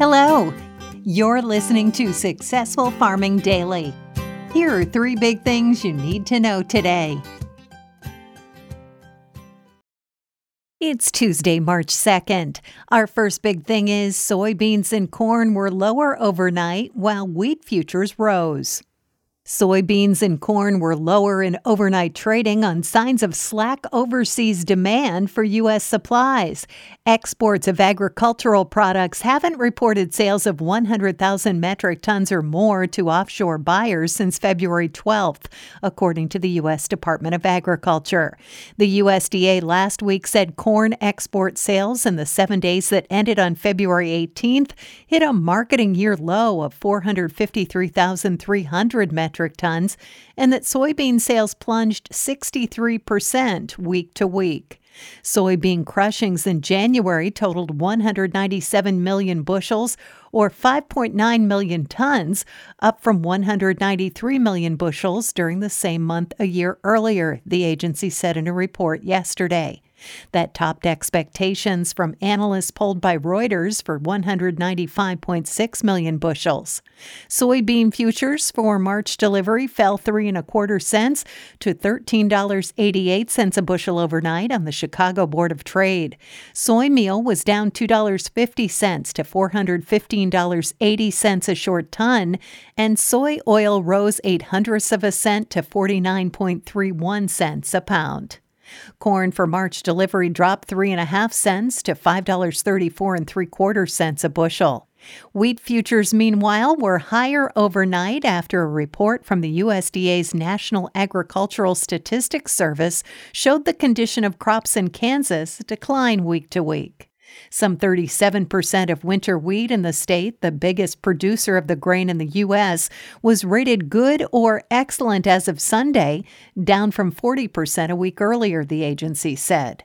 Hello. You're listening to Successful Farming Daily. Here are three big things you need to know today. It's Tuesday, March 2nd. Our first big thing is soybeans and corn were lower overnight while wheat futures rose. Soybeans and corn were lower in overnight trading on signs of slack overseas demand for U.S. supplies. Exports of agricultural products haven't reported sales of 100,000 metric tons or more to offshore buyers since February 12th, according to the U.S. Department of Agriculture. The USDA last week said corn export sales in the seven days that ended on February 18th hit a marketing year low of 453,300 metric metric tons, and that soybean sales plunged 63% week to week. Soybean crushings in January totaled 197 million bushels, or 5.9 million tons, up from 193 million bushels during the same month a year earlier, the agency said in a report yesterday. That topped expectations from analysts polled by Reuters for 195.6 million bushels. Soybean futures for March delivery fell three and a quarter cents to $13.88 a bushel overnight on the Chicago Board of Trade. Soy meal was down $2.50 to $415.80 a short ton, and soy oil rose eight hundredths of a cent to 49.31 cents a pound. Corn for March delivery dropped three and a half cents to five dollars thirty-four and three quarter cents a bushel. Wheat futures, meanwhile, were higher overnight after a report from the USDA's National Agricultural Statistics Service showed the condition of crops in Kansas decline week to week. Some 37% of winter wheat in the state, the biggest producer of the grain in the U.S., was rated good or excellent as of Sunday, down from 40% a week earlier, the agency said.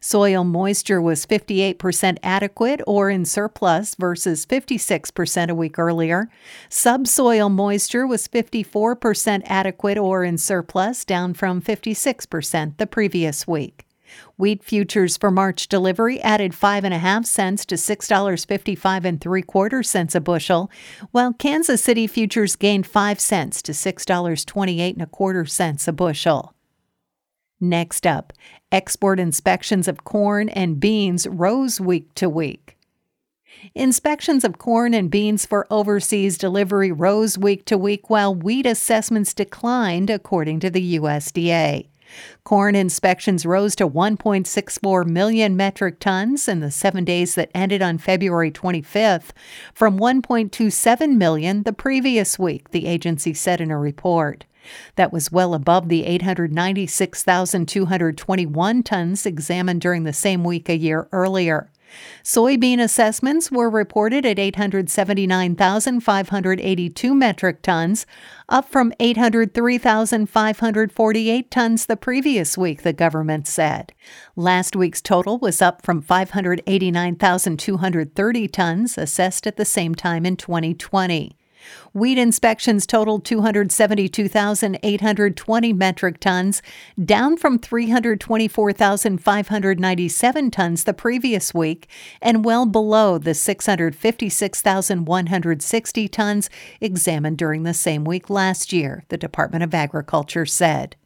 Soil moisture was 58% adequate or in surplus versus 56% a week earlier. Subsoil moisture was 54% adequate or in surplus, down from 56% the previous week. Wheat futures for March delivery added five and a half cents to six dollars fifty-five and three quarter cents a bushel, while Kansas City futures gained five cents to six dollars twenty-eight and a quarter cents a bushel. Next up, export inspections of corn and beans rose week to week. Inspections of corn and beans for overseas delivery rose week to week, while wheat assessments declined, according to the USDA. Corn inspections rose to 1.64 million metric tons in the seven days that ended on February 25th, from 1.27 million the previous week, the agency said in a report. That was well above the 896,221 tons examined during the same week a year earlier. Soybean assessments were reported at 879,582 metric tons, up from 803,548 tons the previous week, the government said. Last week's total was up from 589,230 tons assessed at the same time in 2020. Wheat inspections totaled 272,820 metric tons, down from 324,597 tons the previous week, and well below the 656,160 tons examined during the same week last year, the Department of Agriculture said.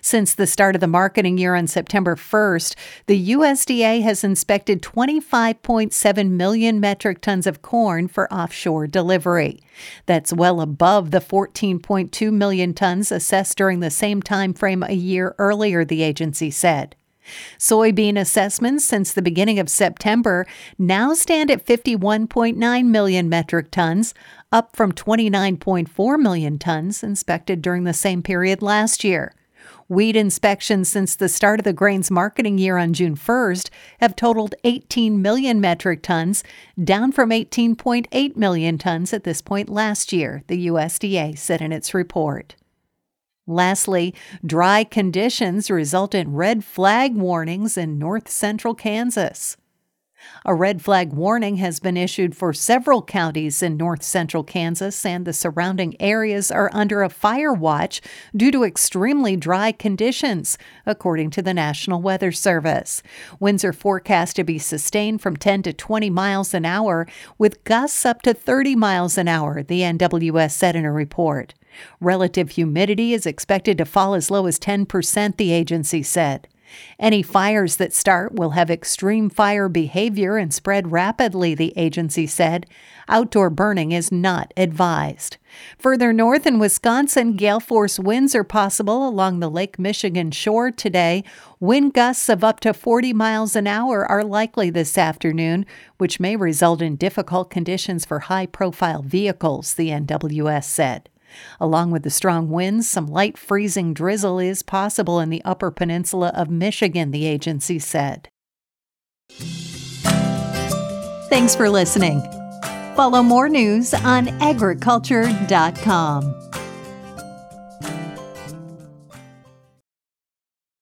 Since the start of the marketing year on September 1st, the USDA has inspected 25.7 million metric tons of corn for offshore delivery. That's well above the 14.2 million tons assessed during the same time frame a year earlier, the agency said. Soybean assessments since the beginning of September now stand at 51.9 million metric tons, up from 29.4 million tons inspected during the same period last year. Wheat inspections since the start of the grain's marketing year on June 1st have totaled 18 million metric tons, down from 18.8 million tons at this point last year, the USDA said in its report. Lastly, dry conditions result in red flag warnings in north central Kansas. A red flag warning has been issued for several counties in north central Kansas, and the surrounding areas are under a fire watch due to extremely dry conditions, according to the National Weather Service. Winds are forecast to be sustained from 10 to 20 miles an hour, with gusts up to 30 miles an hour, the NWS said in a report. Relative humidity is expected to fall as low as 10%, the agency said. Any fires that start will have extreme fire behavior and spread rapidly, the agency said. Outdoor burning is not advised. Further north in Wisconsin, gale force winds are possible along the Lake Michigan shore today. Wind gusts of up to 40 miles an hour are likely this afternoon, which may result in difficult conditions for high profile vehicles, the NWS said. Along with the strong winds, some light freezing drizzle is possible in the upper peninsula of Michigan, the agency said. Thanks for listening. Follow more news on agriculture.com.